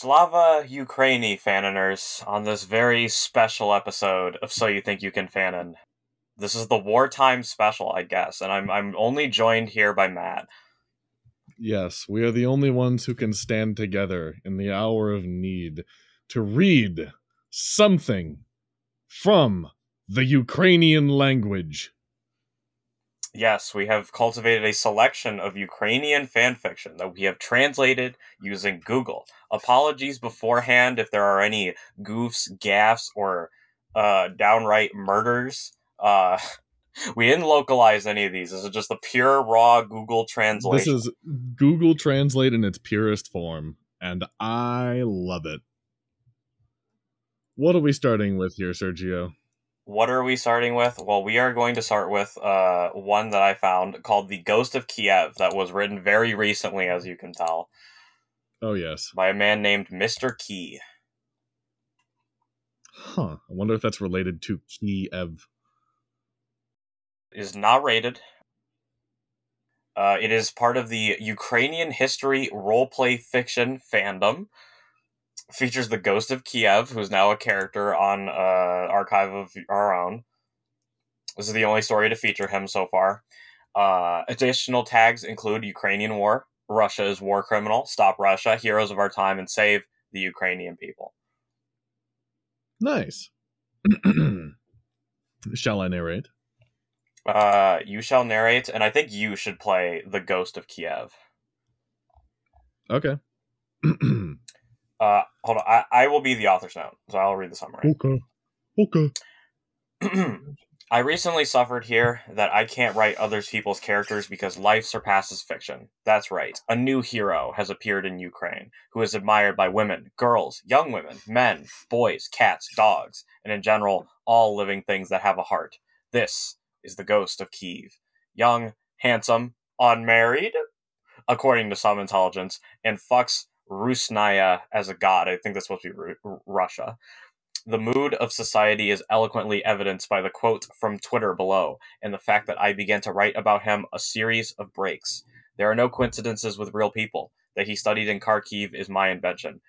Slava Ukraini fanoners on this very special episode of So You Think You Can Fanon. This is the wartime special, I guess, and I'm I'm only joined here by Matt. Yes, we are the only ones who can stand together in the hour of need to read something from the Ukrainian language. Yes, we have cultivated a selection of Ukrainian fan fiction that we have translated using Google. Apologies beforehand if there are any goofs, gaffs, or uh, downright murders. Uh, we didn't localize any of these. This is just the pure raw Google translation. This is Google Translate in its purest form, and I love it. What are we starting with here, Sergio? What are we starting with? Well, we are going to start with uh, one that I found called The Ghost of Kiev that was written very recently, as you can tell. Oh, yes. By a man named Mr. Key. Huh. I wonder if that's related to Kiev. Is not rated. Uh, it is part of the Ukrainian history roleplay fiction fandom features the ghost of Kiev, who's now a character on uh, Archive of Our Own. This is the only story to feature him so far. Uh, additional tags include Ukrainian War, Russia is war criminal, Stop Russia, Heroes of Our Time, and Save the Ukrainian People. Nice. shall I narrate? Uh, you shall narrate, and I think you should play the Ghost of Kiev. Okay. Uh, hold on. I, I will be the author's note, so I'll read the summary. Okay. Okay. I recently suffered here that I can't write other people's characters because life surpasses fiction. That's right. A new hero has appeared in Ukraine who is admired by women, girls, young women, men, boys, cats, dogs, and in general, all living things that have a heart. This is the ghost of Kiev. Young, handsome, unmarried, according to some intelligence, and fucks Rusnaya as a god. I think that's supposed to be Ru- Russia. The mood of society is eloquently evidenced by the quote from Twitter below, and the fact that I began to write about him a series of breaks. There are no coincidences with real people. That he studied in Kharkiv is my invention.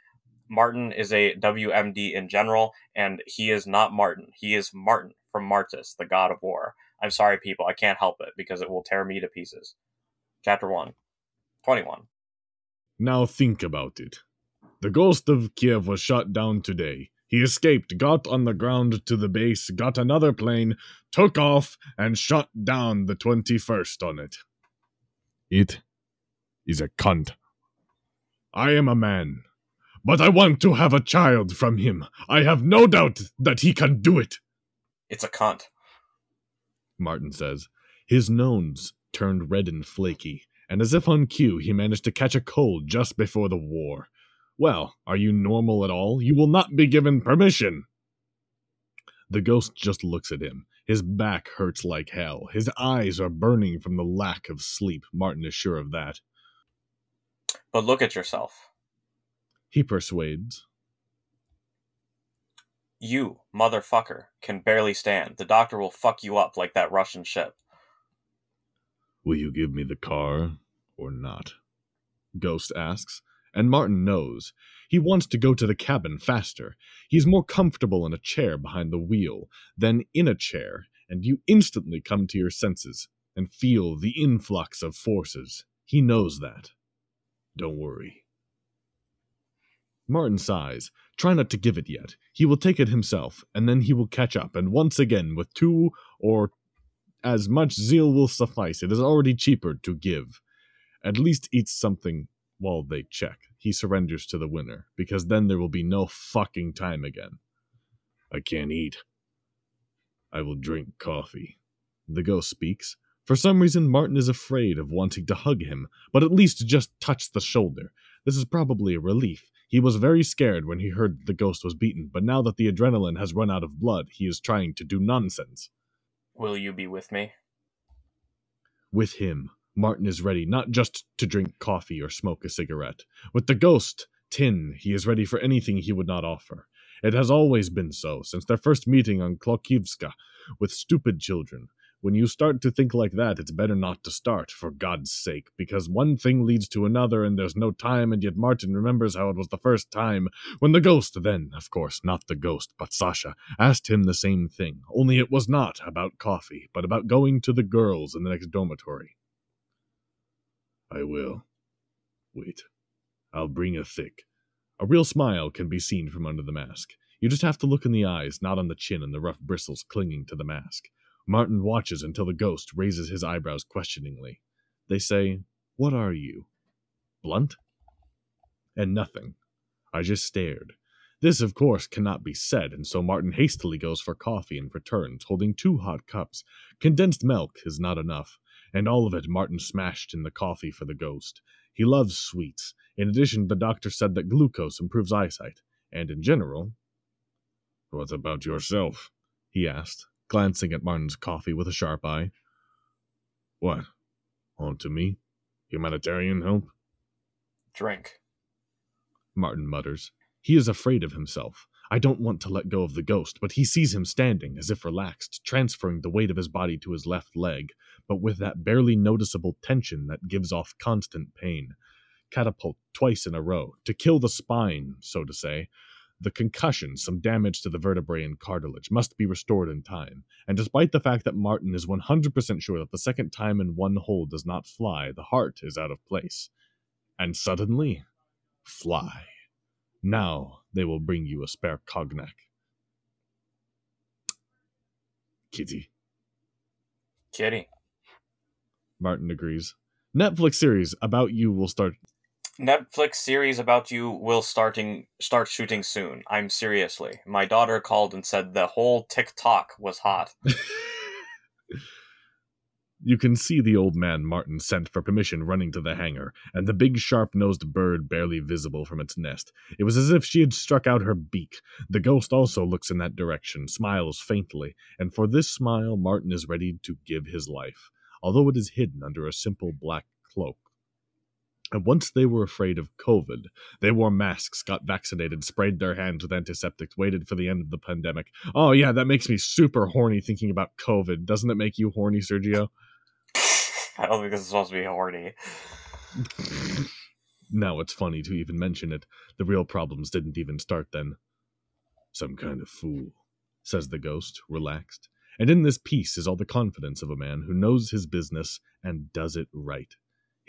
Martin is a WMD in general, and he is not Martin. He is Martin from Martis, the god of war. I'm sorry, people, I can't help it because it will tear me to pieces. Chapter 1 21. Now think about it. The ghost of Kiev was shot down today. He escaped, got on the ground to the base, got another plane, took off, and shot down the 21st on it. It is a cunt. I am a man, but I want to have a child from him. I have no doubt that he can do it. It's a cunt. Martin says. His nose turned red and flaky, and as if on cue, he managed to catch a cold just before the war. Well, are you normal at all? You will not be given permission. The ghost just looks at him. His back hurts like hell. His eyes are burning from the lack of sleep. Martin is sure of that. But look at yourself. He persuades. You, motherfucker, can barely stand. The doctor will fuck you up like that Russian ship. Will you give me the car or not? Ghost asks, and Martin knows. He wants to go to the cabin faster. He's more comfortable in a chair behind the wheel than in a chair, and you instantly come to your senses and feel the influx of forces. He knows that. Don't worry. Martin sighs. Try not to give it yet. He will take it himself, and then he will catch up, and once again, with two or as much zeal will suffice. It is already cheaper to give. At least eat something while they check. He surrenders to the winner, because then there will be no fucking time again. I can't eat. I will drink coffee. The ghost speaks. For some reason, Martin is afraid of wanting to hug him, but at least just touch the shoulder. This is probably a relief. He was very scared when he heard the ghost was beaten, but now that the adrenaline has run out of blood, he is trying to do nonsense. Will you be with me? With him, Martin is ready not just to drink coffee or smoke a cigarette. With the ghost, Tin, he is ready for anything he would not offer. It has always been so, since their first meeting on Klokivska, with stupid children. When you start to think like that, it's better not to start, for God's sake, because one thing leads to another, and there's no time, and yet Martin remembers how it was the first time when the ghost, then, of course, not the ghost, but Sasha, asked him the same thing, only it was not about coffee, but about going to the girls in the next dormitory. I will. Wait. I'll bring a thick. A real smile can be seen from under the mask. You just have to look in the eyes, not on the chin and the rough bristles clinging to the mask. Martin watches until the ghost raises his eyebrows questioningly. They say, What are you? Blunt? And nothing. I just stared. This, of course, cannot be said, and so Martin hastily goes for coffee and returns, holding two hot cups. Condensed milk is not enough, and all of it Martin smashed in the coffee for the ghost. He loves sweets. In addition, the doctor said that glucose improves eyesight, and in general. What about yourself? he asked, glancing at Martin's coffee with a sharp eye. What? On to me? Humanitarian help? Drink. Martin mutters. He is afraid of himself. I don't want to let go of the ghost, but he sees him standing, as if relaxed, transferring the weight of his body to his left leg, but with that barely noticeable tension that gives off constant pain. Catapult twice in a row, to kill the spine, so to say, the concussion, some damage to the vertebrae and cartilage, must be restored in time, and despite the fact that Martin is 100% sure that the second time in one hole does not fly, the heart is out of place. And suddenly, fly. Now they will bring you a spare cognac. Kitty. Kitty. Martin agrees. Netflix series about you will start Netflix series about you will starting start shooting soon. I'm seriously. My daughter called and said the whole TikTok was hot. you can see the old man Martin sent for permission running to the hangar, and the big sharp nosed bird barely visible from its nest. It was as if she had struck out her beak. The ghost also looks in that direction, smiles faintly, and for this smile Martin is ready to give his life, although it is hidden under a simple black cloak. And once they were afraid of COVID, they wore masks, got vaccinated, sprayed their hands with antiseptics, waited for the end of the pandemic. Oh, yeah, that makes me super horny thinking about COVID. Doesn't it make you horny, Sergio? I don't think this is supposed to be horny. now it's funny to even mention it. The real problems didn't even start then. Some kind of fool, says the ghost, relaxed. And in this piece is all the confidence of a man who knows his business and does it right.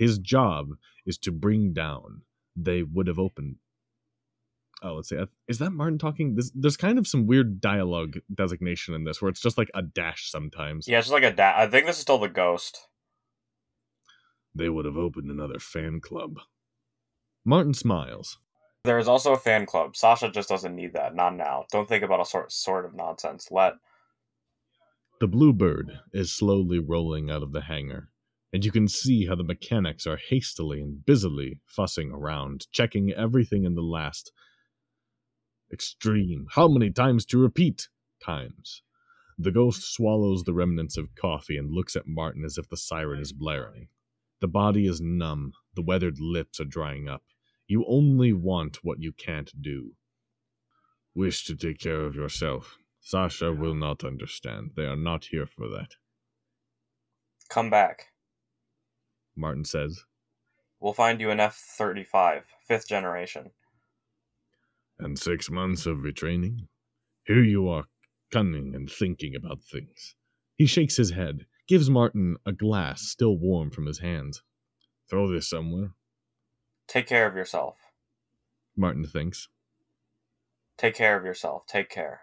His job is to bring down. They would have opened. Oh, let's see. Is that Martin talking? This, there's kind of some weird dialogue designation in this where it's just like a dash sometimes. Yeah, it's just like a dash. I think this is still the ghost. They would have opened another fan club. Martin smiles. There is also a fan club. Sasha just doesn't need that. Not now. Don't think about a sort sort of nonsense. Let. The bluebird is slowly rolling out of the hangar and you can see how the mechanics are hastily and busily fussing around, checking everything in the last extreme, how many times to repeat times. The ghost swallows the remnants of coffee and looks at Martin as if the siren is blaring. The body is numb, the weathered lips are drying up. You only want what you can't do. Wish to take care of yourself. Sasha will not understand. They are not here for that. Come back. Martin says. We'll find you an F 35, fifth generation. And six months of retraining? Here you are, cunning and thinking about things. He shakes his head, gives Martin a glass still warm from his hands. Throw this somewhere. Take care of yourself. Martin thinks. Take care of yourself. Take care.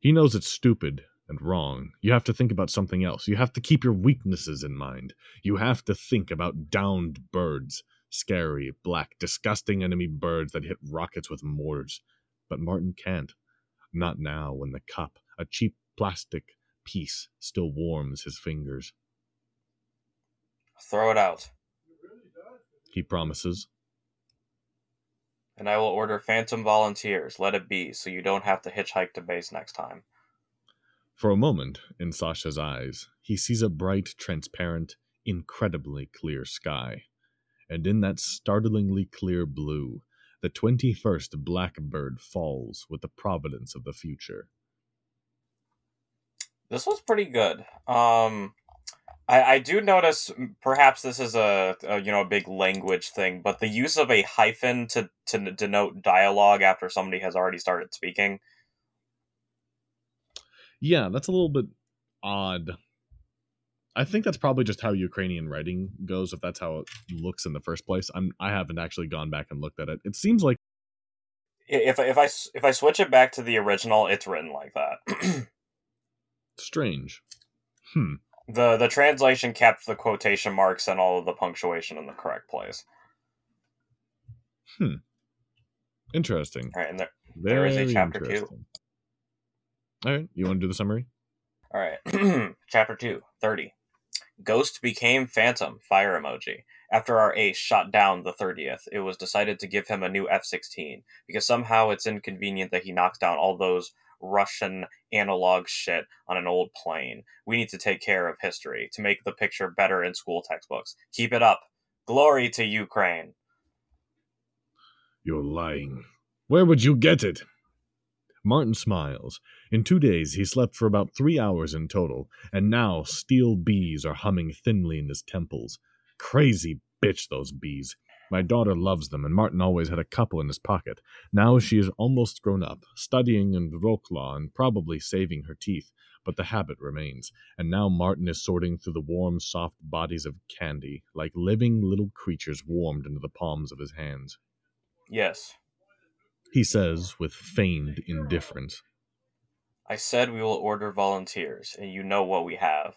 He knows it's stupid, and wrong. You have to think about something else. You have to keep your weaknesses in mind. You have to think about downed birds. Scary, black, disgusting enemy birds that hit rockets with mortars. But Martin can't. Not now, when the cup, a cheap plastic piece, still warms his fingers. Throw it out. He promises. And I will order phantom volunteers. Let it be, so you don't have to hitchhike to base next time. For a moment, in Sasha's eyes, he sees a bright, transparent, incredibly clear sky. And in that startlingly clear blue, the 21st blackbird falls with the providence of the future. This was pretty good. Um, I, I do notice perhaps this is a, a, you know a big language thing, but the use of a hyphen to to denote dialogue after somebody has already started speaking. Yeah, that's a little bit odd. I think that's probably just how Ukrainian writing goes. If that's how it looks in the first place, I'm I haven't actually gone back and looked at it. It seems like if if I if I switch it back to the original, it's written like that. strange. Hmm the the translation kept the quotation marks and all of the punctuation in the correct place. Hmm. Interesting. All right, and there, there is a chapter two. All right, you want to do the summary? All right, chapter two, 30. Ghost became Phantom, fire emoji. After our ace shot down the 30th, it was decided to give him a new F 16 because somehow it's inconvenient that he knocks down all those Russian analog shit on an old plane. We need to take care of history to make the picture better in school textbooks. Keep it up. Glory to Ukraine. You're lying. Where would you get it? Martin smiles. In two days, he slept for about three hours in total, and now steel bees are humming thinly in his temples. Crazy bitch, those bees. My daughter loves them, and Martin always had a couple in his pocket. Now she is almost grown up, studying in Wroclaw and probably saving her teeth, but the habit remains, and now Martin is sorting through the warm, soft bodies of candy, like living little creatures warmed into the palms of his hands. Yes. He says with feigned indifference. I said we will order volunteers, and you know what we have.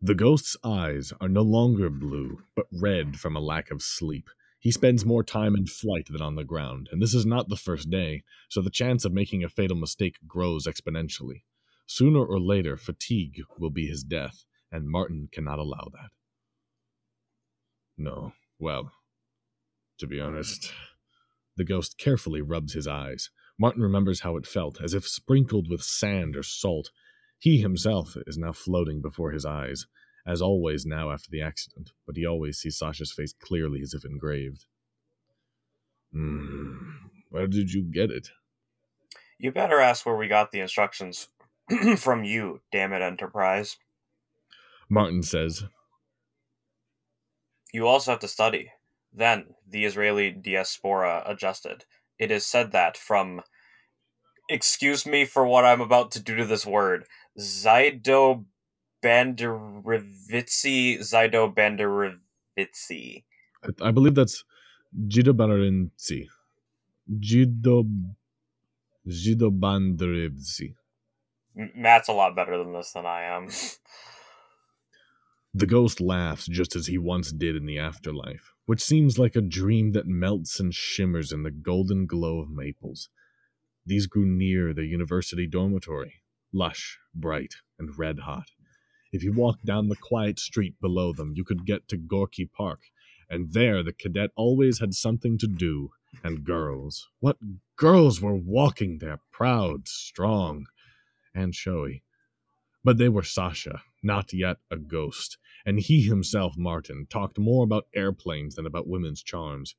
The ghost's eyes are no longer blue, but red from a lack of sleep. He spends more time in flight than on the ground, and this is not the first day, so the chance of making a fatal mistake grows exponentially. Sooner or later, fatigue will be his death, and Martin cannot allow that. No, well, to be honest. The ghost carefully rubs his eyes. Martin remembers how it felt, as if sprinkled with sand or salt, he himself is now floating before his eyes, as always now after the accident, but he always sees Sasha's face clearly as if engraved. Mm, where did you get it? You better ask where we got the instructions from you, damn it, Enterprise. Martin says. You also have to study. Then the Israeli diaspora adjusted. It is said that from excuse me for what I'm about to do to this word. Zydo Banderivitsi. Zydo Banderivitsi. I, I believe that's Jido Banderivitsi. Jido Jido Banderivitsi. Matt's a lot better than this than I am. the ghost laughs just as he once did in the afterlife, which seems like a dream that melts and shimmers in the golden glow of maples. These grew near the university dormitory, lush, bright, and red hot. If you walked down the quiet street below them, you could get to Gorky Park, and there the cadet always had something to do. And girls. What girls were walking there, proud, strong, and showy. But they were Sasha, not yet a ghost, and he himself, Martin, talked more about airplanes than about women's charms.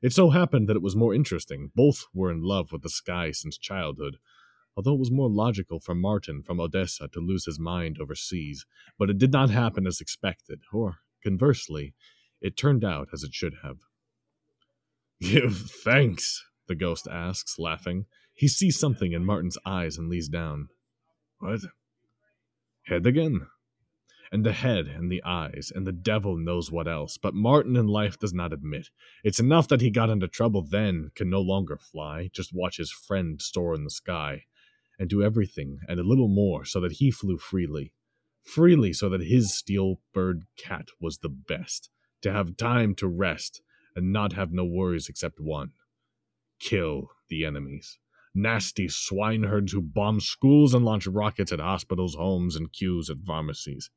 It so happened that it was more interesting. Both were in love with the sky since childhood, although it was more logical for Martin from Odessa to lose his mind overseas. But it did not happen as expected, or, conversely, it turned out as it should have. Give thanks, the ghost asks, laughing. He sees something in Martin's eyes and leans down. What? Head again and the head and the eyes, and the devil knows what else. But Martin in life does not admit. It's enough that he got into trouble then, can no longer fly, just watch his friend soar in the sky, and do everything and a little more so that he flew freely. Freely so that his steel bird cat was the best, to have time to rest and not have no worries except one kill the enemies nasty swineherds who bomb schools and launch rockets at hospitals, homes, and queues at pharmacies.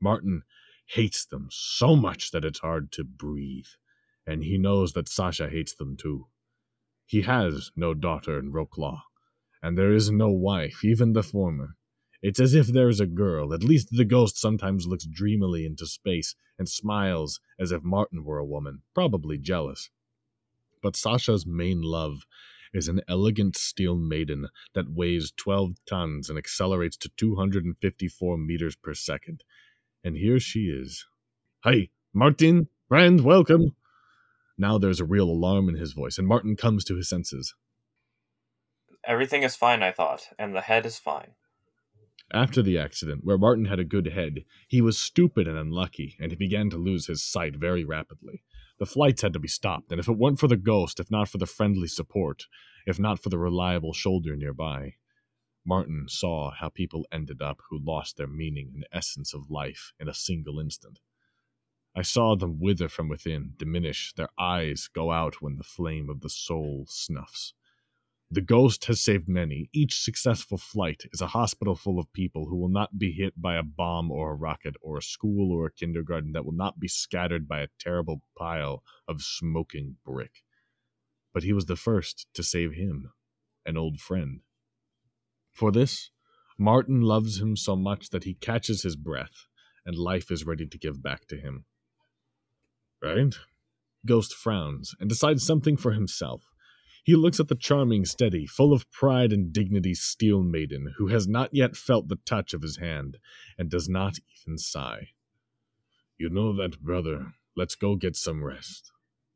Martin hates them so much that it's hard to breathe, and he knows that Sasha hates them too. He has no daughter in Wroclaw, and there is no wife, even the former. It's as if there's a girl. At least the ghost sometimes looks dreamily into space and smiles as if Martin were a woman, probably jealous. But Sasha's main love is an elegant steel maiden that weighs 12 tons and accelerates to 254 meters per second. And here she is. Hi, Martin, friend, welcome. Now there's a real alarm in his voice, and Martin comes to his senses. Everything is fine, I thought, and the head is fine. After the accident, where Martin had a good head, he was stupid and unlucky, and he began to lose his sight very rapidly. The flights had to be stopped, and if it weren't for the ghost, if not for the friendly support, if not for the reliable shoulder nearby, Martin saw how people ended up who lost their meaning and essence of life in a single instant. I saw them wither from within, diminish, their eyes go out when the flame of the soul snuffs. The Ghost has saved many. Each successful flight is a hospital full of people who will not be hit by a bomb or a rocket, or a school or a kindergarten that will not be scattered by a terrible pile of smoking brick. But he was the first to save him, an old friend. For this, Martin loves him so much that he catches his breath, and life is ready to give back to him. Right? Ghost frowns and decides something for himself. He looks at the charming, steady, full of pride and dignity steel maiden, who has not yet felt the touch of his hand, and does not even sigh. You know that, brother. Let's go get some rest.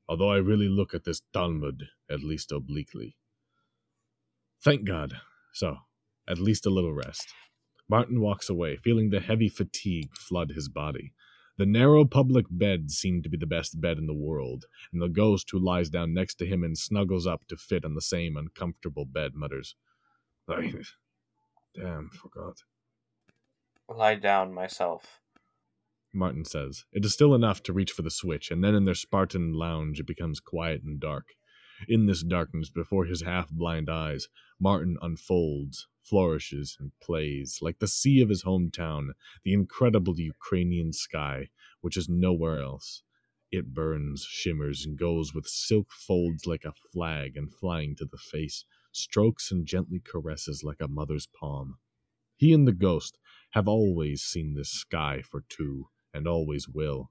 Although I really look at this Talmud, at least obliquely. Thank God. So, at least a little rest. Martin walks away, feeling the heavy fatigue flood his body. The narrow public bed seemed to be the best bed in the world, and the ghost who lies down next to him and snuggles up to fit on the same uncomfortable bed mutters, I Damn, forgot. Lie down myself. Martin says. It is still enough to reach for the switch, and then in their Spartan lounge it becomes quiet and dark. In this darkness, before his half blind eyes, Martin unfolds, flourishes, and plays, like the sea of his hometown, the incredible Ukrainian sky, which is nowhere else. It burns, shimmers, and goes with silk folds like a flag and flying to the face, strokes and gently caresses like a mother's palm. He and the ghost have always seen this sky for two, and always will.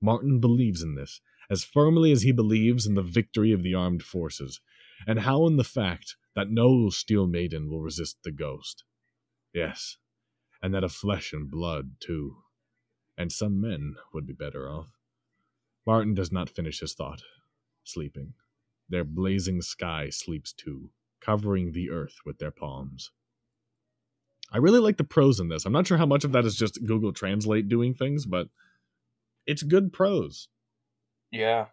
Martin believes in this, as firmly as he believes in the victory of the armed forces, and how in the fact that no steel maiden will resist the ghost. Yes, and that of flesh and blood, too. And some men would be better off. Martin does not finish his thought. Sleeping. Their blazing sky sleeps too, covering the earth with their palms. I really like the prose in this. I'm not sure how much of that is just Google Translate doing things, but it's good prose. Yeah.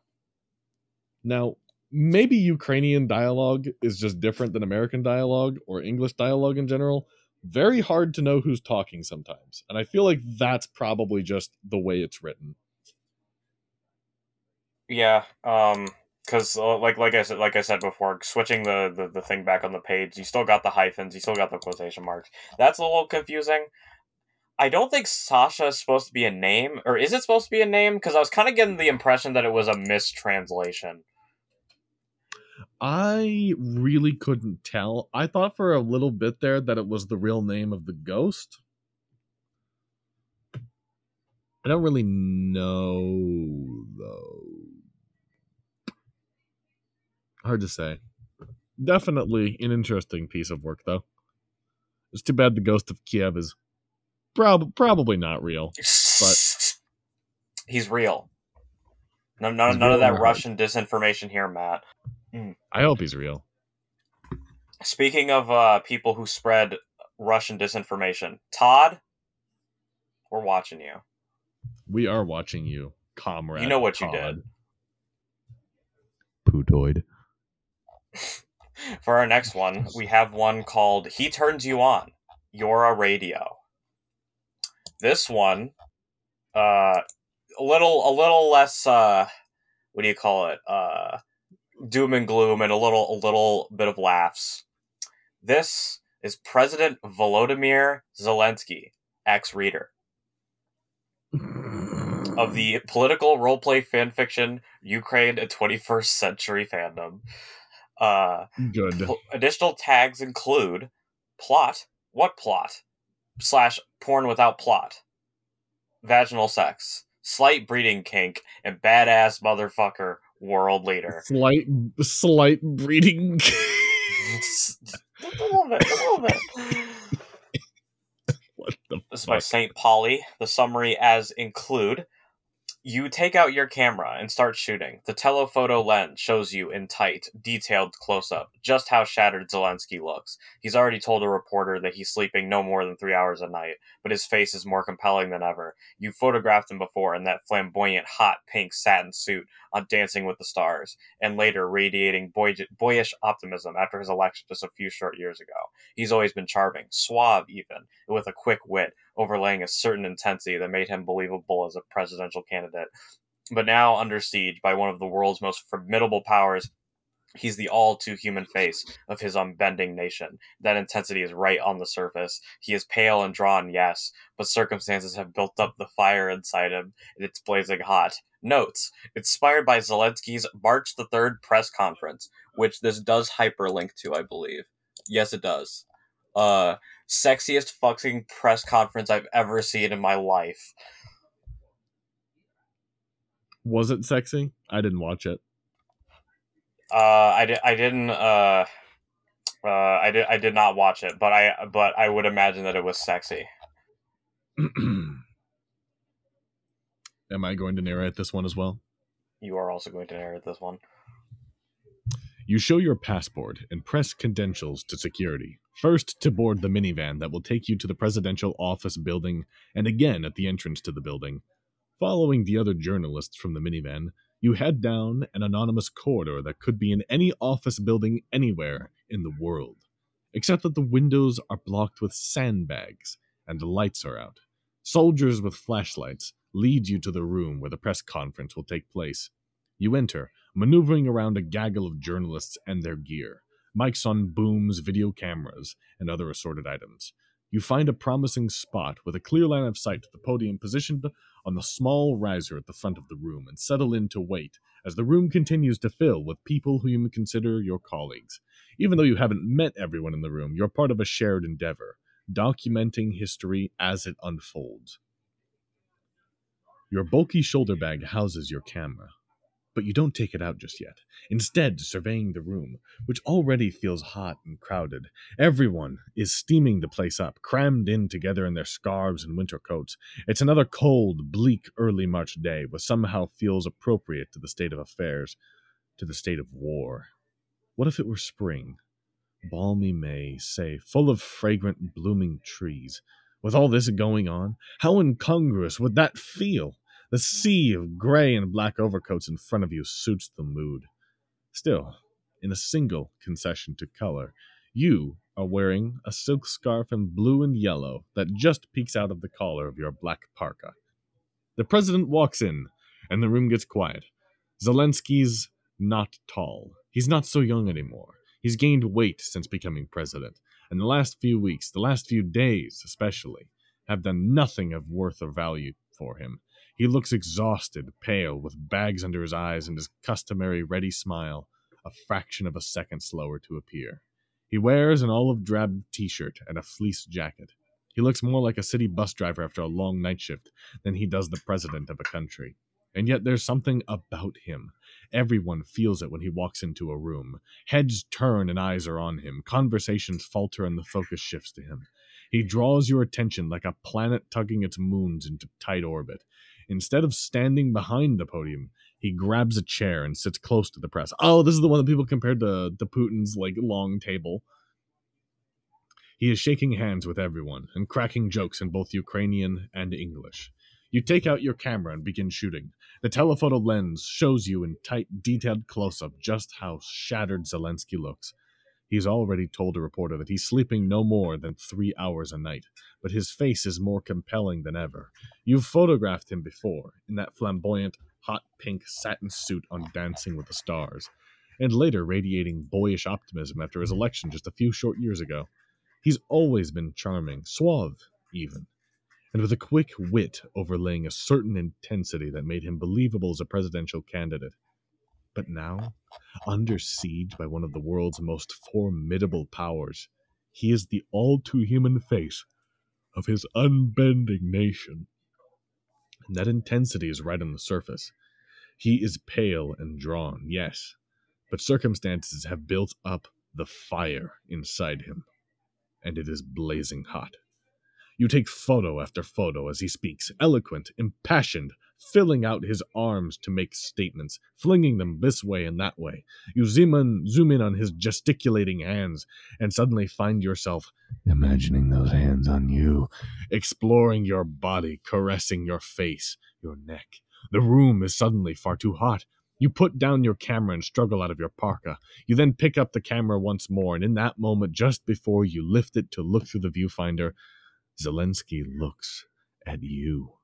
Now, maybe Ukrainian dialogue is just different than American dialogue or English dialogue in general. Very hard to know who's talking sometimes. And I feel like that's probably just the way it's written. Yeah, um cuz uh, like like I said like I said before, switching the, the the thing back on the page, you still got the hyphens, you still got the quotation marks. That's a little confusing. I don't think Sasha is supposed to be a name, or is it supposed to be a name? Because I was kind of getting the impression that it was a mistranslation. I really couldn't tell. I thought for a little bit there that it was the real name of the ghost. I don't really know, though. Hard to say. Definitely an interesting piece of work, though. It's too bad the ghost of Kiev is Prob- probably not real, but he's real. No, none, he's none real of that Russian disinformation here, Matt. Mm. I hope he's real. Speaking of uh, people who spread Russian disinformation, Todd, we're watching you. We are watching you, comrade. You know what Todd. you did. Putoid. For our next one, we have one called "He Turns You On." You're a radio. This one, uh, a little, a little less. Uh, what do you call it? Uh, doom and gloom, and a little, a little bit of laughs. This is President Volodymyr Zelensky, ex-reader of the political roleplay fanfiction Ukraine a 21st Century Fandom. Uh, Good. Pl- additional tags include plot. What plot? slash porn without plot, vaginal sex, slight breeding kink, and badass motherfucker world leader. Slight, slight breeding. A little bit, a little bit. What the This is by? St. Pauli. The summary as include. You take out your camera and start shooting. The telephoto lens shows you in tight, detailed close up just how shattered Zelensky looks. He's already told a reporter that he's sleeping no more than three hours a night, but his face is more compelling than ever. You photographed him before in that flamboyant, hot pink satin suit on Dancing with the Stars, and later radiating boy- boyish optimism after his election just a few short years ago. He's always been charming, suave even, with a quick wit, overlaying a certain intensity that made him believable as a presidential candidate. But now, under siege by one of the world's most formidable powers, he's the all too human face of his unbending nation. That intensity is right on the surface. He is pale and drawn, yes, but circumstances have built up the fire inside him, and it's blazing hot. Notes inspired by Zelensky's March the 3rd press conference, which this does hyperlink to, I believe. Yes, it does. Uh, sexiest fucking press conference I've ever seen in my life. Was it sexy? I didn't watch it. Uh, I, di- I didn't. Uh, uh, I did. I did not watch it, but I. But I would imagine that it was sexy. Am I going to narrate this one as well? You are also going to narrate this one. You show your passport and press credentials to security. First, to board the minivan that will take you to the presidential office building, and again at the entrance to the building. Following the other journalists from the minivan, you head down an anonymous corridor that could be in any office building anywhere in the world. Except that the windows are blocked with sandbags and the lights are out. Soldiers with flashlights lead you to the room where the press conference will take place. You enter, maneuvering around a gaggle of journalists and their gear mics on booms, video cameras, and other assorted items. You find a promising spot with a clear line of sight to the podium positioned on the small riser at the front of the room and settle in to wait as the room continues to fill with people who you consider your colleagues. Even though you haven't met everyone in the room, you're part of a shared endeavor, documenting history as it unfolds. Your bulky shoulder bag houses your camera, but you don't take it out just yet. Instead, surveying the room, which already feels hot and crowded, everyone is steaming the place up, crammed in together in their scarves and winter coats. It's another cold, bleak early March day, which somehow feels appropriate to the state of affairs, to the state of war. What if it were spring? Balmy May, say, full of fragrant, blooming trees. With all this going on, how incongruous would that feel? The sea of gray and black overcoats in front of you suits the mood. Still, in a single concession to color, you are wearing a silk scarf in blue and yellow that just peeks out of the collar of your black parka. The president walks in, and the room gets quiet. Zelensky's not tall. He's not so young anymore. He's gained weight since becoming president, and the last few weeks, the last few days especially, have done nothing of worth or value for him. He looks exhausted, pale, with bags under his eyes and his customary ready smile, a fraction of a second slower to appear. He wears an olive drab t shirt and a fleece jacket. He looks more like a city bus driver after a long night shift than he does the president of a country. And yet there's something about him. Everyone feels it when he walks into a room. Heads turn and eyes are on him. Conversations falter and the focus shifts to him. He draws your attention like a planet tugging its moons into tight orbit. Instead of standing behind the podium, he grabs a chair and sits close to the press. Oh, this is the one that people compared to, to Putin's like long table. He is shaking hands with everyone and cracking jokes in both Ukrainian and English. You take out your camera and begin shooting. The telephoto lens shows you in tight, detailed close up just how shattered Zelensky looks. He's already told a reporter that he's sleeping no more than three hours a night, but his face is more compelling than ever. You've photographed him before in that flamboyant, hot pink satin suit on Dancing with the Stars, and later radiating boyish optimism after his election just a few short years ago. He's always been charming, suave, even, and with a quick wit overlaying a certain intensity that made him believable as a presidential candidate. But now, under siege by one of the world's most formidable powers, he is the all too human face of his unbending nation. And that intensity is right on the surface. He is pale and drawn, yes, but circumstances have built up the fire inside him, and it is blazing hot. You take photo after photo as he speaks, eloquent, impassioned, filling out his arms to make statements, flinging them this way and that way. You zoom in, zoom in on his gesticulating hands, and suddenly find yourself imagining those hands on you, exploring your body, caressing your face, your neck. The room is suddenly far too hot. You put down your camera and struggle out of your parka. You then pick up the camera once more, and in that moment, just before you lift it to look through the viewfinder, Zelensky looks at you.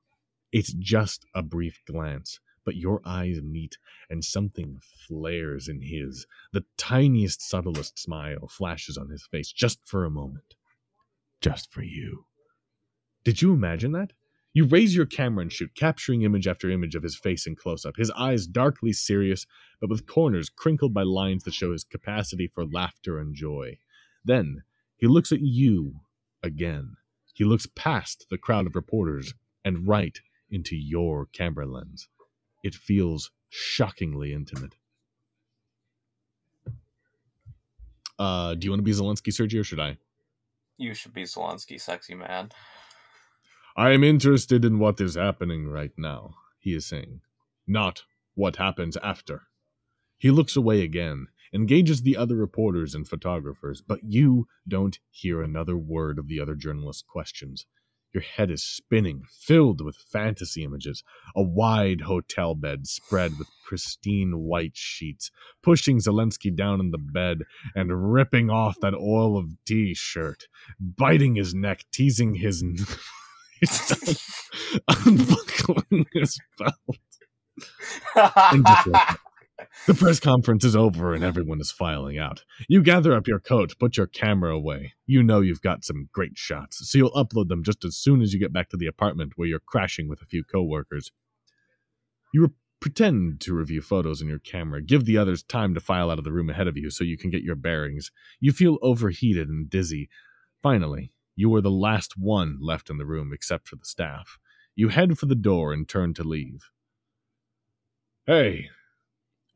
It's just a brief glance, but your eyes meet and something flares in his. The tiniest, subtlest smile flashes on his face just for a moment. Just for you. Did you imagine that? You raise your camera and shoot, capturing image after image of his face in close up, his eyes darkly serious, but with corners crinkled by lines that show his capacity for laughter and joy. Then he looks at you again. He looks past the crowd of reporters and right into your camera lens. It feels shockingly intimate. Uh, do you want to be Zelensky, Sergio, or should I? You should be Zelensky, sexy man. I am interested in what is happening right now, he is saying, not what happens after. He looks away again, engages the other reporters and photographers, but you don't hear another word of the other journalists' questions. Your head is spinning, filled with fantasy images. A wide hotel bed spread with pristine white sheets, pushing Zelensky down in the bed and ripping off that oil of tea shirt, biting his neck, teasing his. unbuckling his belt. and just like the press conference is over and everyone is filing out. You gather up your coat, put your camera away. You know you've got some great shots, so you'll upload them just as soon as you get back to the apartment where you're crashing with a few coworkers. You re- pretend to review photos in your camera, give the others time to file out of the room ahead of you so you can get your bearings. You feel overheated and dizzy. Finally, you are the last one left in the room except for the staff. You head for the door and turn to leave. Hey,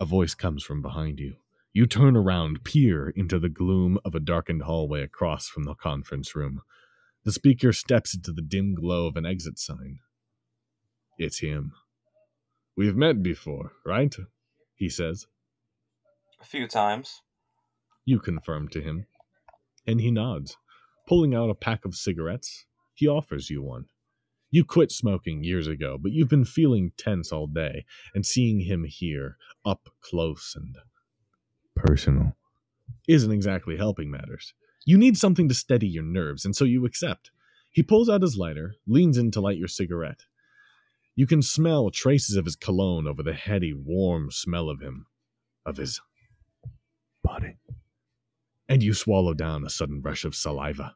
a voice comes from behind you. You turn around, peer into the gloom of a darkened hallway across from the conference room. The speaker steps into the dim glow of an exit sign. It's him. We've met before, right? He says. A few times. You confirm to him. And he nods. Pulling out a pack of cigarettes, he offers you one. You quit smoking years ago, but you've been feeling tense all day, and seeing him here, up close and personal, isn't exactly helping matters. You need something to steady your nerves, and so you accept. He pulls out his lighter, leans in to light your cigarette. You can smell traces of his cologne over the heady, warm smell of him, of his body. And you swallow down a sudden rush of saliva.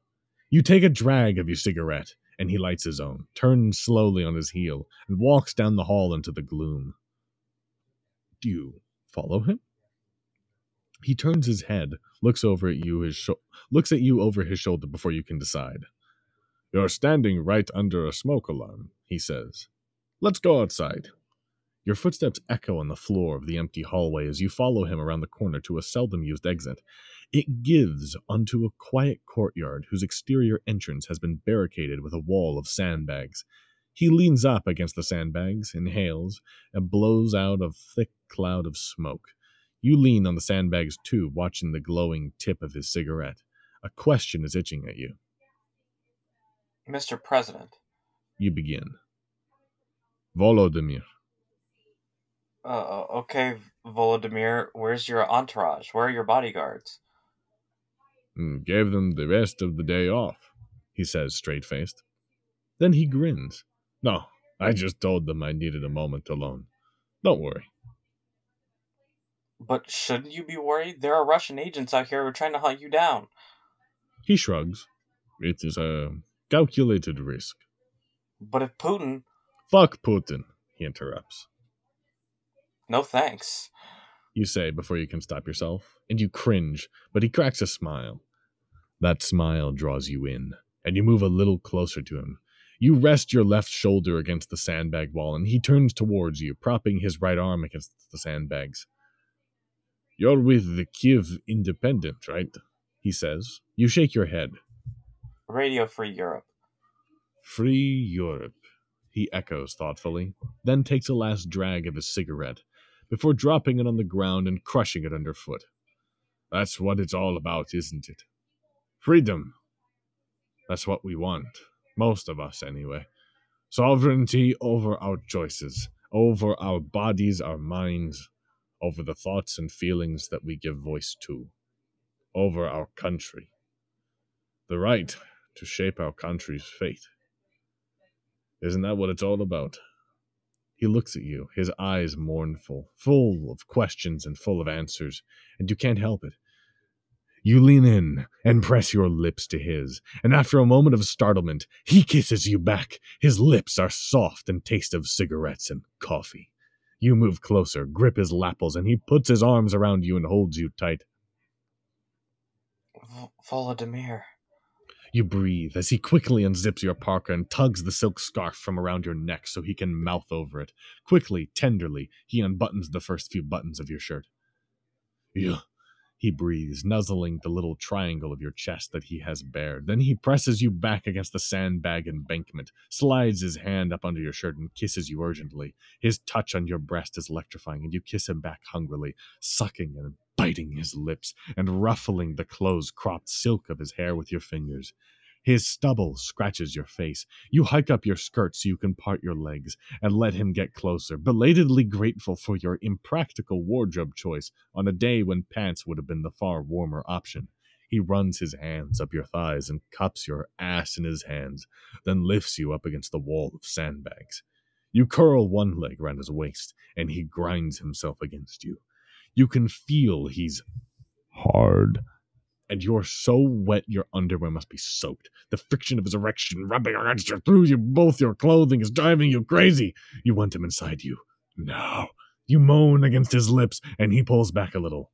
You take a drag of your cigarette and he lights his own, turns slowly on his heel, and walks down the hall into the gloom. Do you follow him? He turns his head, looks over at you his looks at you over his shoulder before you can decide. You're standing right under a smoke alarm, he says. Let's go outside. Your footsteps echo on the floor of the empty hallway as you follow him around the corner to a seldom used exit. It gives onto a quiet courtyard whose exterior entrance has been barricaded with a wall of sandbags. He leans up against the sandbags, inhales, and blows out a thick cloud of smoke. You lean on the sandbags too, watching the glowing tip of his cigarette. A question is itching at you. Mr. President. You begin. Volodymyr. Uh, okay, Volodymyr, where's your entourage? Where are your bodyguards? Mm, gave them the rest of the day off, he says, straight faced. Then he grins. No, I just told them I needed a moment alone. Don't worry. But shouldn't you be worried? There are Russian agents out here who are trying to hunt you down. He shrugs. It is a calculated risk. But if Putin. Fuck Putin, he interrupts. No thanks. You say before you can stop yourself, and you cringe, but he cracks a smile. That smile draws you in, and you move a little closer to him. You rest your left shoulder against the sandbag wall, and he turns towards you, propping his right arm against the sandbags. You're with the Kiev Independent, right? He says. You shake your head. Radio Free Europe. Free Europe, he echoes thoughtfully, then takes a last drag of his cigarette before dropping it on the ground and crushing it underfoot. That's what it's all about, isn't it? Freedom. That's what we want. Most of us, anyway. Sovereignty over our choices, over our bodies, our minds, over the thoughts and feelings that we give voice to, over our country. The right to shape our country's fate. Isn't that what it's all about? He looks at you, his eyes mournful, full of questions and full of answers, and you can't help it. You lean in and press your lips to his, and after a moment of startlement, he kisses you back. His lips are soft and taste of cigarettes and coffee. You move closer, grip his lapples, and he puts his arms around you and holds you tight. Volodymyr. You breathe as he quickly unzips your parka and tugs the silk scarf from around your neck so he can mouth over it. Quickly, tenderly, he unbuttons the first few buttons of your shirt. You, he breathes, nuzzling the little triangle of your chest that he has bared. Then he presses you back against the sandbag embankment, slides his hand up under your shirt, and kisses you urgently. His touch on your breast is electrifying, and you kiss him back hungrily, sucking and biting his lips and ruffling the close cropped silk of his hair with your fingers. His stubble scratches your face. You hike up your skirt so you can part your legs and let him get closer, belatedly grateful for your impractical wardrobe choice on a day when pants would have been the far warmer option. He runs his hands up your thighs and cups your ass in his hands, then lifts you up against the wall of sandbags. You curl one leg around his waist, and he grinds himself against you. You can feel he's hard and you're so wet your underwear must be soaked. The friction of his erection rubbing against you through you both your clothing is driving you crazy. You want him inside you. Now. You moan against his lips, and he pulls back a little.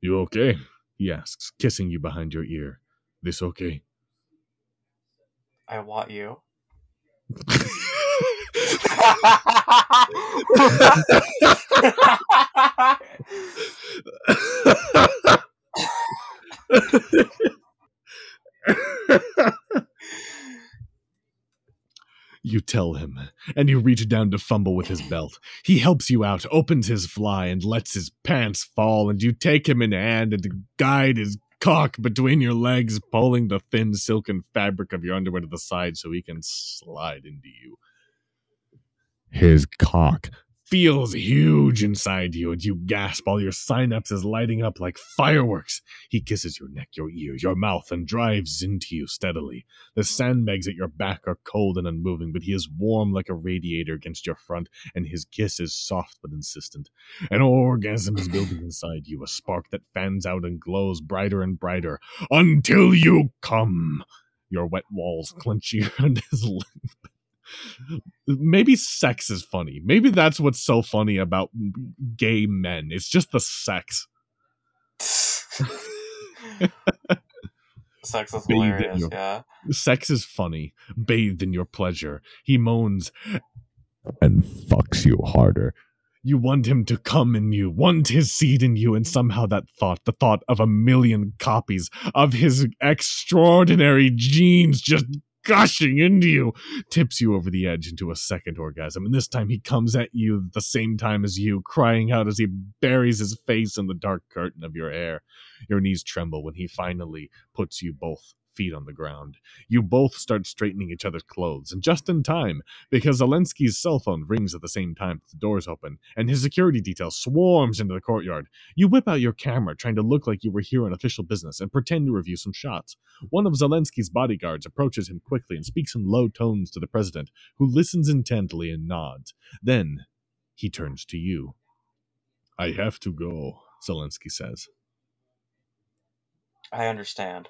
You okay? he asks, kissing you behind your ear. This okay? I want you. you tell him, and you reach down to fumble with his belt. He helps you out, opens his fly, and lets his pants fall, and you take him in hand and guide his cock between your legs, pulling the thin silken fabric of your underwear to the side so he can slide into you. His cock feels huge inside you, and you gasp, all your synapses lighting up like fireworks. He kisses your neck, your ears, your mouth, and drives into you steadily. The sandbags at your back are cold and unmoving, but he is warm like a radiator against your front, and his kiss is soft but insistent. An orgasm is building inside you, a spark that fans out and glows brighter and brighter until you come. Your wet walls clenching around his lips maybe sex is funny. Maybe that's what's so funny about gay men. It's just the sex. sex is hilarious, your, yeah. Sex is funny. Bathed in your pleasure. He moans and fucks you harder. You want him to come in you, want his seed in you, and somehow that thought, the thought of a million copies of his extraordinary genes just gushing into you, tips you over the edge into a second orgasm. And this time he comes at you the same time as you, crying out as he buries his face in the dark curtain of your hair. Your knees tremble when he finally puts you both feet on the ground. You both start straightening each other's clothes, and just in time, because Zelensky's cell phone rings at the same time the doors open, and his security detail swarms into the courtyard. You whip out your camera, trying to look like you were here on official business, and pretend to review some shots. One of Zelensky's bodyguards approaches him quickly and speaks in low tones to the president, who listens intently and nods. Then he turns to you. I have to go, Zelensky says. I understand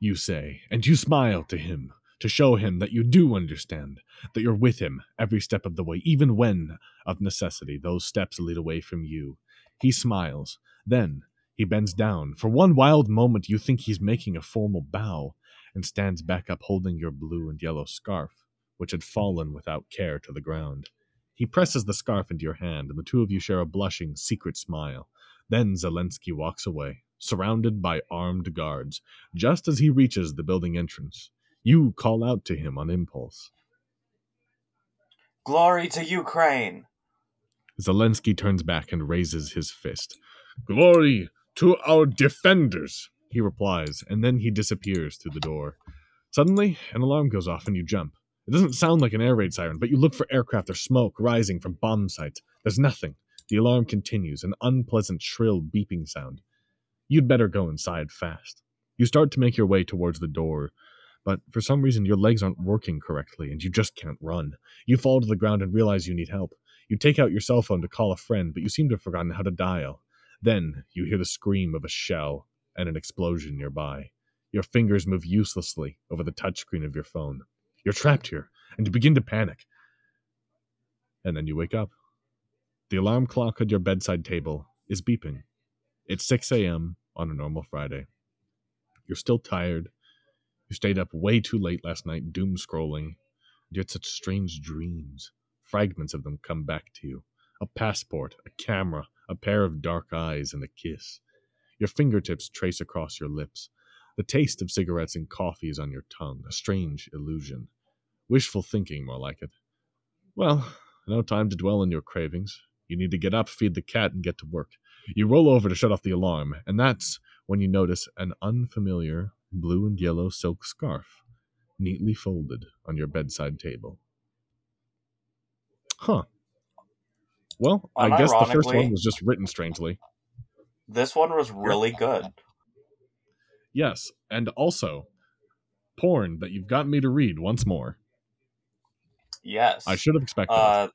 you say, and you smile to him to show him that you do understand, that you're with him every step of the way, even when, of necessity, those steps lead away from you. He smiles. Then he bends down. For one wild moment, you think he's making a formal bow and stands back up holding your blue and yellow scarf, which had fallen without care to the ground. He presses the scarf into your hand, and the two of you share a blushing, secret smile. Then Zelensky walks away, surrounded by armed guards. Just as he reaches the building entrance, you call out to him on impulse. Glory to Ukraine! Zelensky turns back and raises his fist. Glory to our defenders, he replies, and then he disappears through the door. Suddenly, an alarm goes off and you jump. It doesn't sound like an air raid siren, but you look for aircraft or smoke rising from bomb sites. There's nothing. The alarm continues, an unpleasant, shrill beeping sound. You'd better go inside fast. You start to make your way towards the door, but for some reason your legs aren't working correctly and you just can't run. You fall to the ground and realize you need help. You take out your cell phone to call a friend, but you seem to have forgotten how to dial. Then you hear the scream of a shell and an explosion nearby. Your fingers move uselessly over the touchscreen of your phone. You're trapped here, and you begin to panic. And then you wake up. The alarm clock on your bedside table is beeping. It's 6 a.m. on a normal Friday. You're still tired. You stayed up way too late last night, doom scrolling. You had such strange dreams. Fragments of them come back to you a passport, a camera, a pair of dark eyes, and a kiss. Your fingertips trace across your lips. The taste of cigarettes and coffee is on your tongue, a strange illusion. Wishful thinking, more like it. Well, no time to dwell on your cravings. You need to get up, feed the cat, and get to work. You roll over to shut off the alarm, and that's when you notice an unfamiliar blue and yellow silk scarf neatly folded on your bedside table. Huh. Well, I guess the first one was just written strangely. This one was really good. Yes, and also porn that you've gotten me to read once more. Yes, I should have expected. Uh,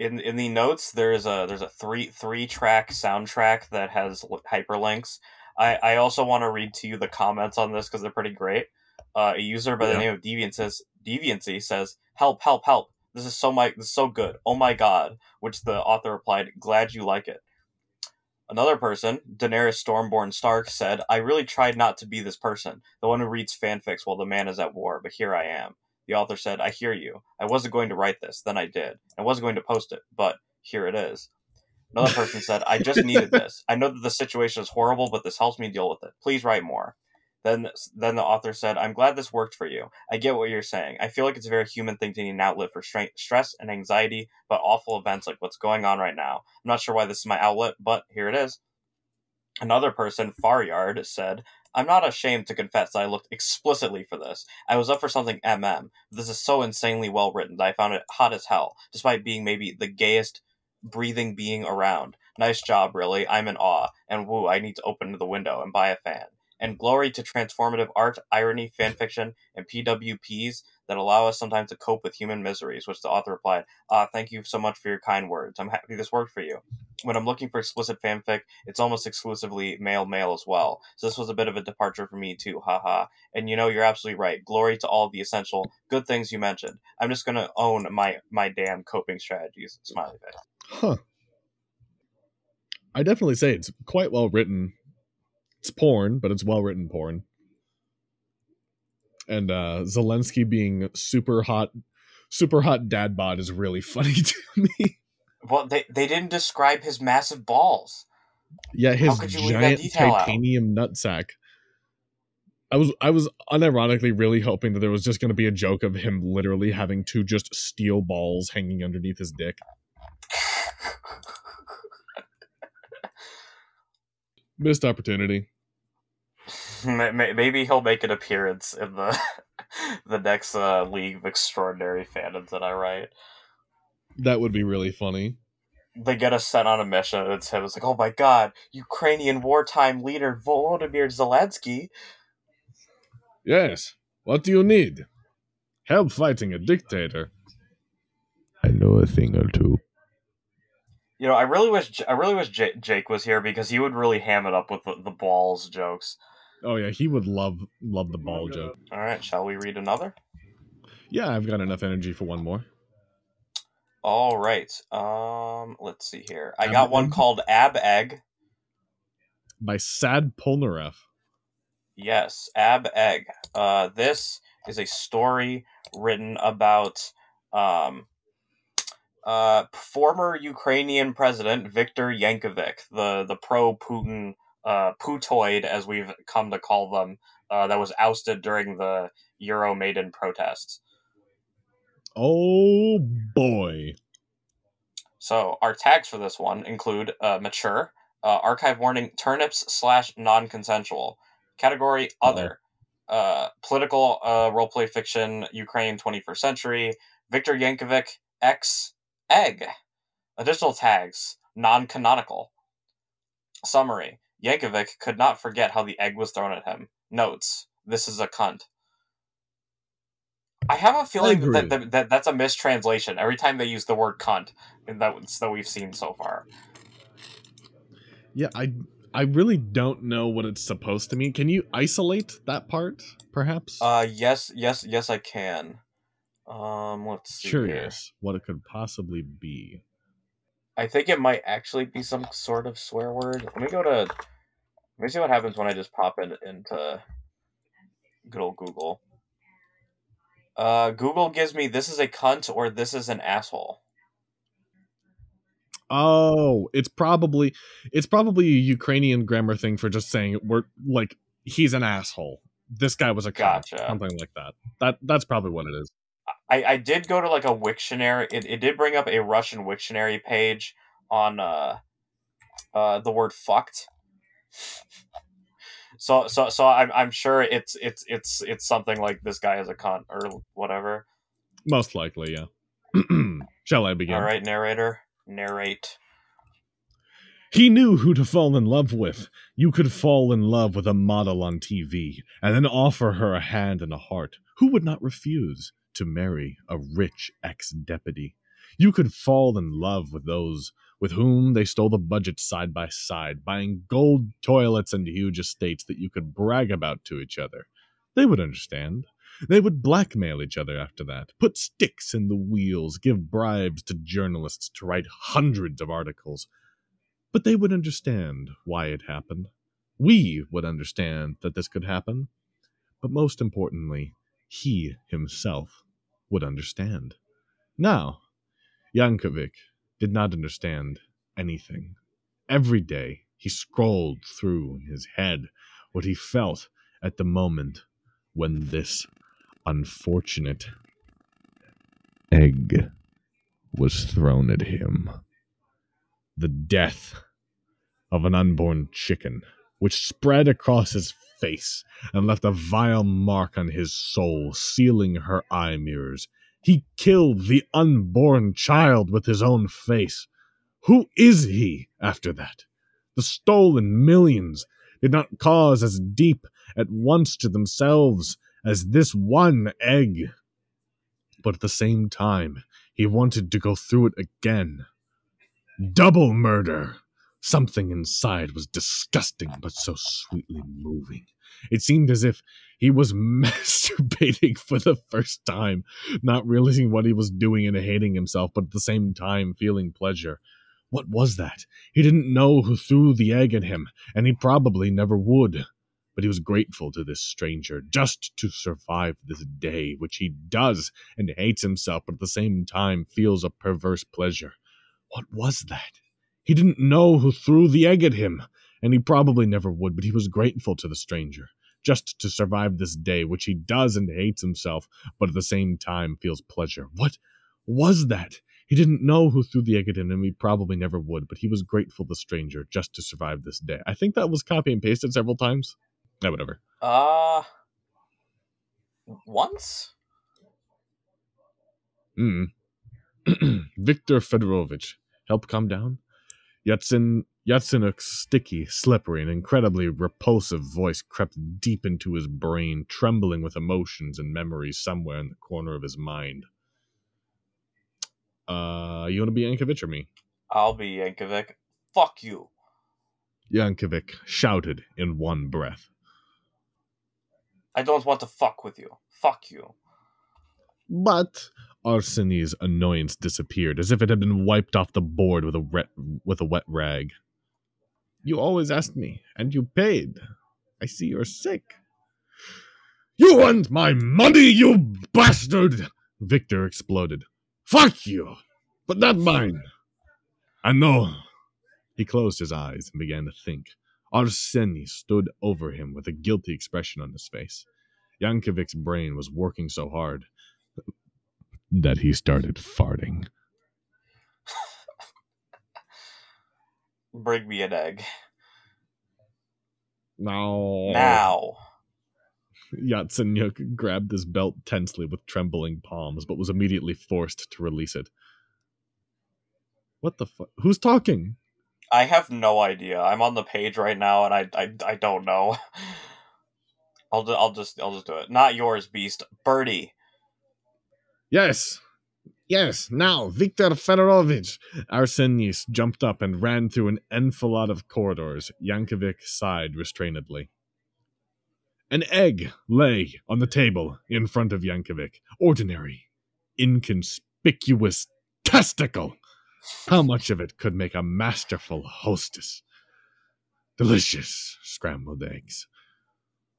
in in the notes, there's a there's a three three track soundtrack that has hyperlinks. I I also want to read to you the comments on this because they're pretty great. Uh, a user by yeah. the name of Deviant says Deviancy says help help help this is so my this is so good. Oh my god. Which the author replied, Glad you like it. Another person, Daenerys Stormborn Stark, said, I really tried not to be this person, the one who reads fanfics while the man is at war, but here I am. The author said, I hear you. I wasn't going to write this, then I did. I wasn't going to post it, but here it is. Another person said, I just needed this. I know that the situation is horrible, but this helps me deal with it. Please write more. Then, then the author said, "I'm glad this worked for you. I get what you're saying. I feel like it's a very human thing to need an outlet for stress and anxiety, but awful events like what's going on right now. I'm not sure why this is my outlet, but here it is." Another person, Faryard, said, I'm not ashamed to confess that I looked explicitly for this. I was up for something MM. This is so insanely well written that I found it hot as hell, despite being maybe the gayest breathing being around. Nice job, really. I'm in awe. And woo, I need to open the window and buy a fan and glory to transformative art, irony, fanfiction, and PWPs that allow us sometimes to cope with human miseries, which the author replied, Ah, thank you so much for your kind words. I'm happy this worked for you. When I'm looking for explicit fanfic, it's almost exclusively male male as well. So this was a bit of a departure for me too, haha. And you know, you're absolutely right. Glory to all the essential good things you mentioned. I'm just gonna own my my damn coping strategies. Smiley face. Huh. I definitely say it's quite well written it's porn, but it's well written porn. And uh Zelensky being super hot super hot dad bod is really funny to me. Well, they they didn't describe his massive balls. Yeah, his giant titanium out? nutsack. I was I was unironically really hoping that there was just going to be a joke of him literally having two just steel balls hanging underneath his dick. Missed opportunity. Maybe he'll make an appearance in the the next uh, League of Extraordinary Fandoms that I write. That would be really funny. They get us sent on a mission, and it's him. It's like, oh my god, Ukrainian wartime leader Volodymyr Zelensky. Yes. What do you need? Help fighting a dictator. I know a thing or two. You know, I really wish I really wish J- Jake was here because he would really ham it up with the, the balls jokes. Oh yeah, he would love love the ball joke. All right, shall we read another? Yeah, I've got enough energy for one more. All right. Um, let's see here. I Ab got one called Ab Egg by Sad Polnareff. Yes, Ab Egg. Uh, this is a story written about um Uh, former Ukrainian president Viktor Yankovic, the the pro Putin uh, Putoid, as we've come to call them, uh, that was ousted during the Euromaidan protests. Oh boy. So our tags for this one include uh, mature, uh, archive warning, turnips slash non consensual, category other, uh, political uh, roleplay fiction, Ukraine 21st century, Viktor Yankovic X egg. Additional tags non canonical. Summary Yankovic could not forget how the egg was thrown at him. Notes This is a cunt. I have a feeling that, that, that that's a mistranslation every time they use the word cunt that that we've seen so far. Yeah, I I really don't know what it's supposed to mean. Can you isolate that part, perhaps? Uh, yes, yes, yes, I can. Um, let's see. here. Curious what it could possibly be. I think it might actually be some sort of swear word. Let me go to. Let me see what happens when I just pop it into good old Google. Uh, Google gives me this is a cunt or this is an asshole. Oh, it's probably it's probably a Ukrainian grammar thing for just saying we're like he's an asshole. This guy was a cunt, Gotcha. something like that. That that's probably what it is. I, I did go to like a Wiktionary. It, it did bring up a Russian Wiktionary page on uh, uh, the word fucked. So so so I'm I'm sure it's it's it's it's something like this guy is a cunt or whatever. Most likely, yeah. Shall I begin? All right, narrator, narrate. He knew who to fall in love with. You could fall in love with a model on TV and then offer her a hand and a heart. Who would not refuse to marry a rich ex deputy? You could fall in love with those with whom they stole the budget side by side, buying gold toilets and huge estates that you could brag about to each other. They would understand. They would blackmail each other after that, put sticks in the wheels, give bribes to journalists to write hundreds of articles. But they would understand why it happened. We would understand that this could happen. But most importantly, he himself would understand. Now, Yankovic did not understand anything. Every day he scrolled through in his head what he felt at the moment when this unfortunate egg was thrown at him. The death of an unborn chicken, which spread across his face and left a vile mark on his soul, sealing her eye mirrors. He killed the unborn child with his own face. Who is he after that? The stolen millions did not cause as deep at once to themselves as this one egg. But at the same time, he wanted to go through it again. Double murder! Something inside was disgusting but so sweetly moving. It seemed as if he was masturbating for the first time, not realizing what he was doing and hating himself, but at the same time feeling pleasure. What was that? He didn't know who threw the egg at him, and he probably never would. But he was grateful to this stranger just to survive this day, which he does and hates himself, but at the same time feels a perverse pleasure. What was that? He didn't know who threw the egg at him, and he probably never would, but he was grateful to the stranger just to survive this day, which he does and hates himself, but at the same time feels pleasure. What was that? He didn't know who threw the egg at him, and he probably never would, but he was grateful to the stranger just to survive this day. I think that was copy and pasted several times. Yeah, whatever. Uh, once. Mm. Victor Fedorovich, help calm down. Yatsin Yatsenyuk's sticky, slippery, and incredibly repulsive voice crept deep into his brain, trembling with emotions and memories somewhere in the corner of his mind. Uh, you want to be Yankovic or me? I'll be Yankovic. Fuck you. Yankovic shouted in one breath. I don't want to fuck with you. Fuck you. But Arseny's annoyance disappeared, as if it had been wiped off the board with a wet, with a wet rag. You always asked me, and you paid. I see you're sick. You want my money, you bastard! Victor exploded. Fuck you! but not mine. I know. He closed his eyes and began to think. Arseny stood over him with a guilty expression on his face. Yankovic's brain was working so hard that he started farting. Bring me an egg. No. Now. Yatsenyuk grabbed his belt tensely with trembling palms, but was immediately forced to release it. What the fuck? Who's talking? I have no idea. I'm on the page right now, and I I, I don't know. I'll ju- I'll just I'll just do it. Not yours, Beast. Birdie. Yes. Yes, now, Viktor Fedorovich. Arsenis jumped up and ran through an enfilade of corridors. Yankovic sighed restrainedly. An egg lay on the table in front of Yankovic. Ordinary, inconspicuous testicle. How much of it could make a masterful hostess? Delicious scrambled eggs.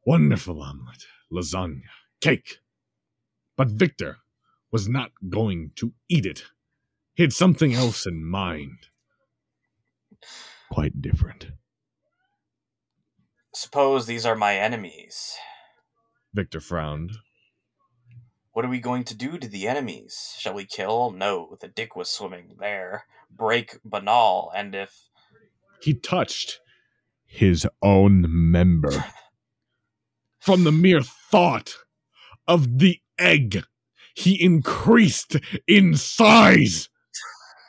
Wonderful omelet, lasagna, cake. But Victor was not going to eat it. He had something else in mind. Quite different. Suppose these are my enemies. Victor frowned. What are we going to do to the enemies? Shall we kill? No, the dick was swimming there. Break banal, and if He touched his own member. From the mere thought of the egg, he increased in size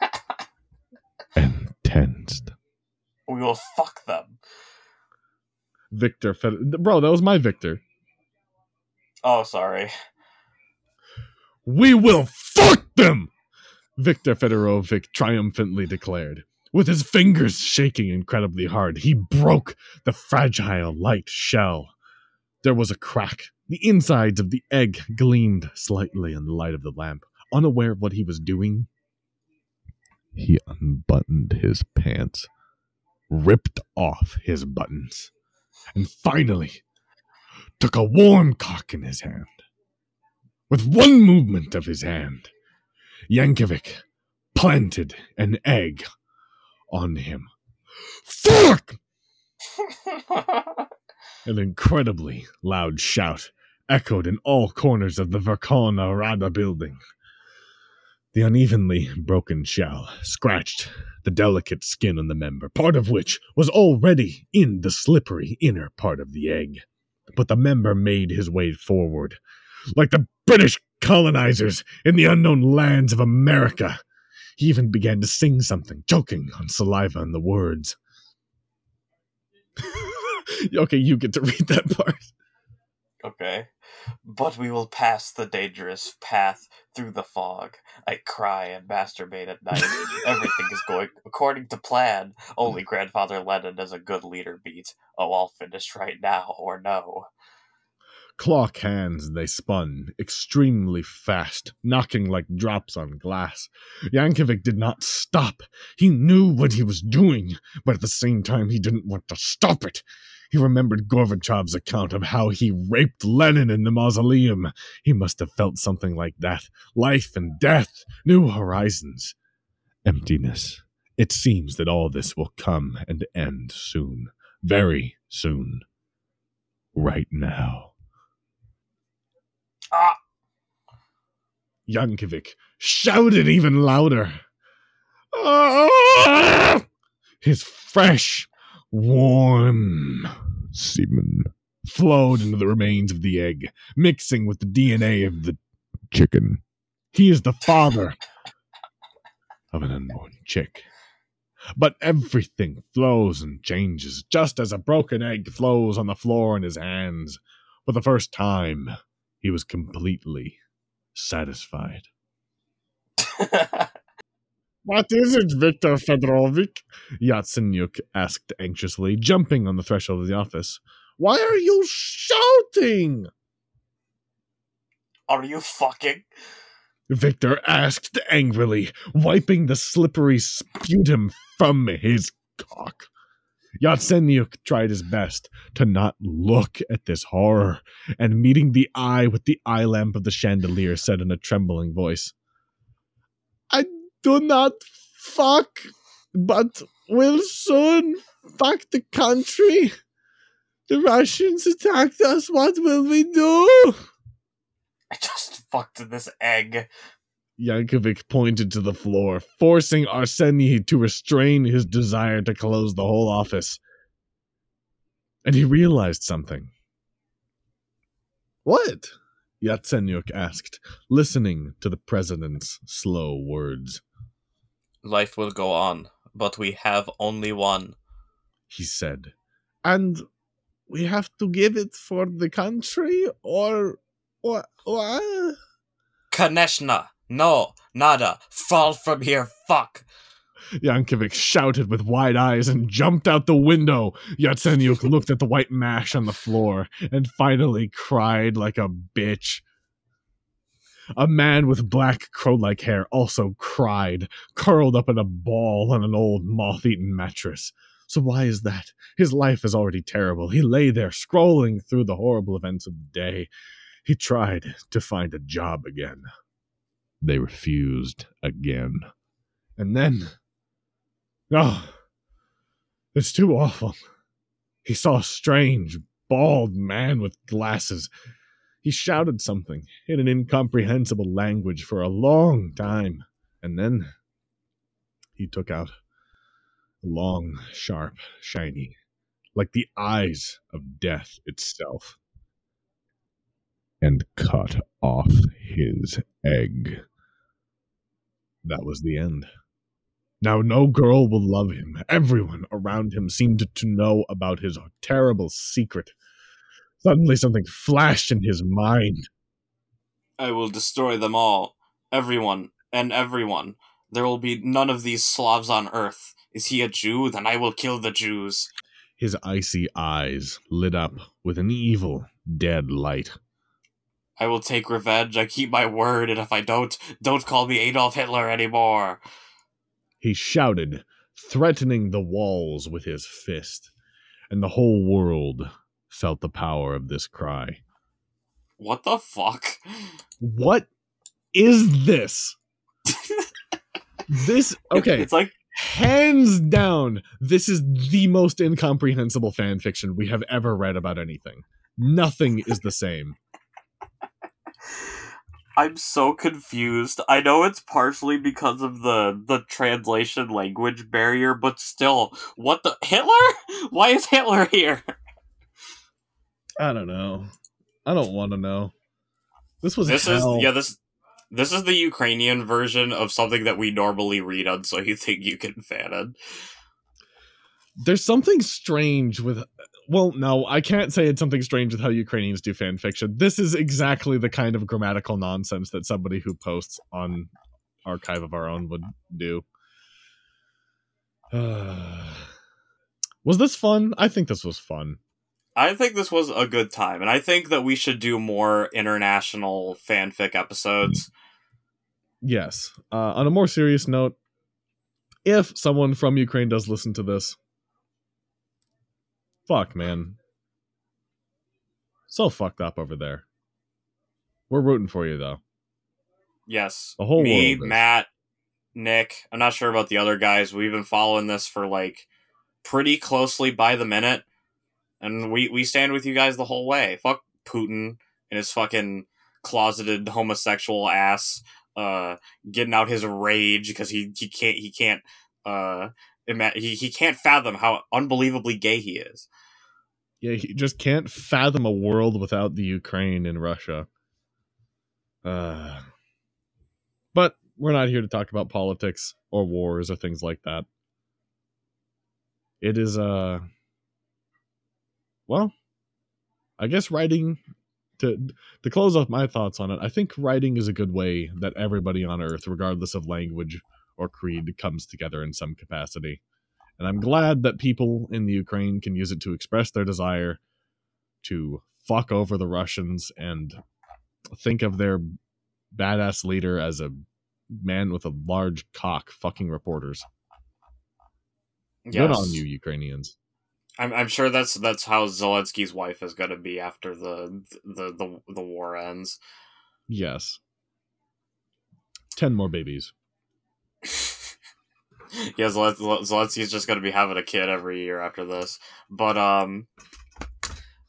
and tensed. we will fuck them. Victor, Fed- bro, that was my Victor. Oh, sorry. We will fuck them! Victor Fedorovich triumphantly declared. With his fingers shaking incredibly hard, he broke the fragile light shell. There was a crack. The insides of the egg gleamed slightly in the light of the lamp. Unaware of what he was doing, he unbuttoned his pants, ripped off his buttons, and finally took a warm cock in his hand. With one movement of his hand, Yankovic planted an egg on him. Fuck! An incredibly loud shout echoed in all corners of the Verkhovna Rada building. The unevenly broken shell scratched the delicate skin on the member, part of which was already in the slippery inner part of the egg. But the member made his way forward, like the British colonizers in the unknown lands of America. He even began to sing something, choking on saliva and the words. okay, you get to read that part. okay. But we will pass the dangerous path through the fog. I cry and masturbate at night. Everything is going according to plan. Only Grandfather Lenin is a good leader beat. Oh, I'll finish right now, or no. Clock hands they spun, extremely fast, knocking like drops on glass. Yankovic did not stop. He knew what he was doing, but at the same time he didn't want to stop it. He remembered Gorbachev's account of how he raped Lenin in the mausoleum. He must have felt something like that. Life and death, new horizons, emptiness. It seems that all this will come and end soon. Very soon. Right now. Ah! Yankovic shouted even louder. Ah! His fresh, warm semen flowed into the remains of the egg, mixing with the DNA of the chicken. He is the father of an unborn chick. But everything flows and changes, just as a broken egg flows on the floor in his hands. For the first time, he was completely satisfied. What is it, Viktor Fedorovich? Yatsenyuk asked anxiously, jumping on the threshold of the office. Why are you shouting? Are you fucking? Victor asked angrily, wiping the slippery sputum from his cock. Yatsenyuk tried his best to not look at this horror, and meeting the eye with the eye lamp of the chandelier, said in a trembling voice, do not fuck, but will soon fuck the country. The Russians attacked us. What will we do? I just fucked this egg. Yankovic pointed to the floor, forcing Arseny to restrain his desire to close the whole office. And he realized something. What? Yatsenyuk asked, listening to the president's slow words. Life will go on, but we have only one. He said. And we have to give it for the country, or what? Kaneshna, no, nada, fall from here, fuck. Yankovic shouted with wide eyes and jumped out the window. Yatsenyuk looked at the white mash on the floor and finally cried like a bitch. A man with black crow like hair also cried, curled up in a ball on an old moth eaten mattress. So why is that? His life is already terrible. He lay there scrolling through the horrible events of the day. He tried to find a job again. They refused again. And then Oh, it's too awful. He saw a strange, bald man with glasses. He shouted something in an incomprehensible language for a long time, and then he took out a long, sharp, shiny, like the eyes of death itself, and cut off his egg. That was the end. Now, no girl will love him. Everyone around him seemed to know about his terrible secret. Suddenly, something flashed in his mind. I will destroy them all. Everyone and everyone. There will be none of these Slavs on earth. Is he a Jew? Then I will kill the Jews. His icy eyes lit up with an evil, dead light. I will take revenge. I keep my word, and if I don't, don't call me Adolf Hitler anymore. He shouted, threatening the walls with his fist, and the whole world felt the power of this cry. What the fuck? What is this? this okay. It's like hands down, this is the most incomprehensible fan fiction we have ever read about anything. Nothing is the same. I'm so confused. I know it's partially because of the the translation language barrier, but still, what the Hitler? Why is Hitler here? I don't know. I don't want to know. This was This hell. is yeah, this this is the Ukrainian version of something that we normally read on so you think you can fan it. There's something strange with well, no, I can't say it's something strange with how Ukrainians do fan fiction. This is exactly the kind of grammatical nonsense that somebody who posts on Archive of Our Own would do. was this fun? I think this was fun. I think this was a good time, and I think that we should do more international fanfic episodes. Yes. Uh, on a more serious note, if someone from Ukraine does listen to this, fuck, man. So fucked up over there. We're rooting for you, though. Yes. The whole Me. Matt, Nick. I'm not sure about the other guys. We've been following this for like pretty closely by the minute. And we, we stand with you guys the whole way. Fuck Putin and his fucking closeted homosexual ass uh getting out his rage because he, he can't he can't uh ima- he, he can't fathom how unbelievably gay he is. Yeah, he just can't fathom a world without the Ukraine and Russia. Uh, but we're not here to talk about politics or wars or things like that. It is, uh, well, I guess writing to to close off my thoughts on it. I think writing is a good way that everybody on Earth, regardless of language or creed, comes together in some capacity. And I'm glad that people in the Ukraine can use it to express their desire to fuck over the Russians and think of their badass leader as a man with a large cock fucking reporters. Good on you, Ukrainians. I'm, I'm sure that's that's how Zelensky's wife is going to be after the, the the the war ends. Yes. Ten more babies. yeah, Zelensky's just gonna be having a kid every year after this. But um,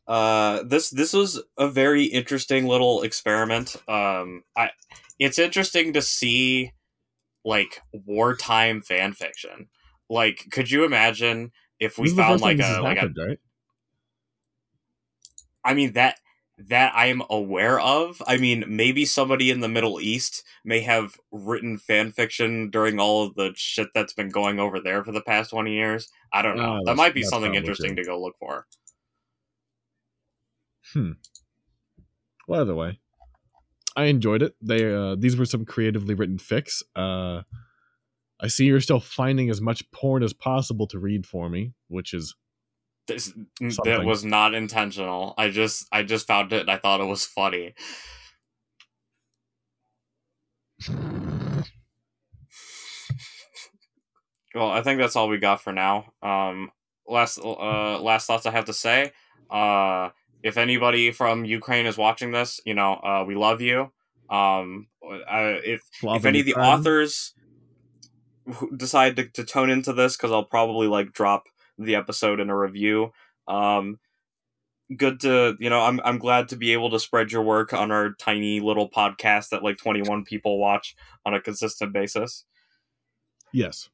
uh, this this was a very interesting little experiment. Um, I it's interesting to see like wartime fan fiction. Like, could you imagine if we found like a like happened, a right? I mean that that I am aware of. I mean, maybe somebody in the Middle East may have written fan fiction during all of the shit that's been going over there for the past 20 years. I don't know. Oh, that might be something interesting true. to go look for. Hmm. Well, either way, I enjoyed it. They uh, these were some creatively written fics. Uh, I see you're still finding as much porn as possible to read for me, which is this, that was not intentional. I just I just found it and I thought it was funny. well, I think that's all we got for now. Um, last uh last thoughts I have to say. Uh, if anybody from Ukraine is watching this, you know, uh, we love you. Um, uh, if love if any of the friend. authors decide to, to tone into this, because I'll probably like drop the episode in a review. Um, good to you know I'm I'm glad to be able to spread your work on our tiny little podcast that like 21 people watch on a consistent basis. Yes.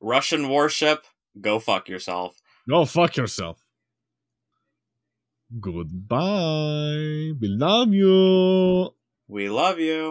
Russian warship, go fuck yourself. Go fuck yourself. Goodbye. We love you. We love you.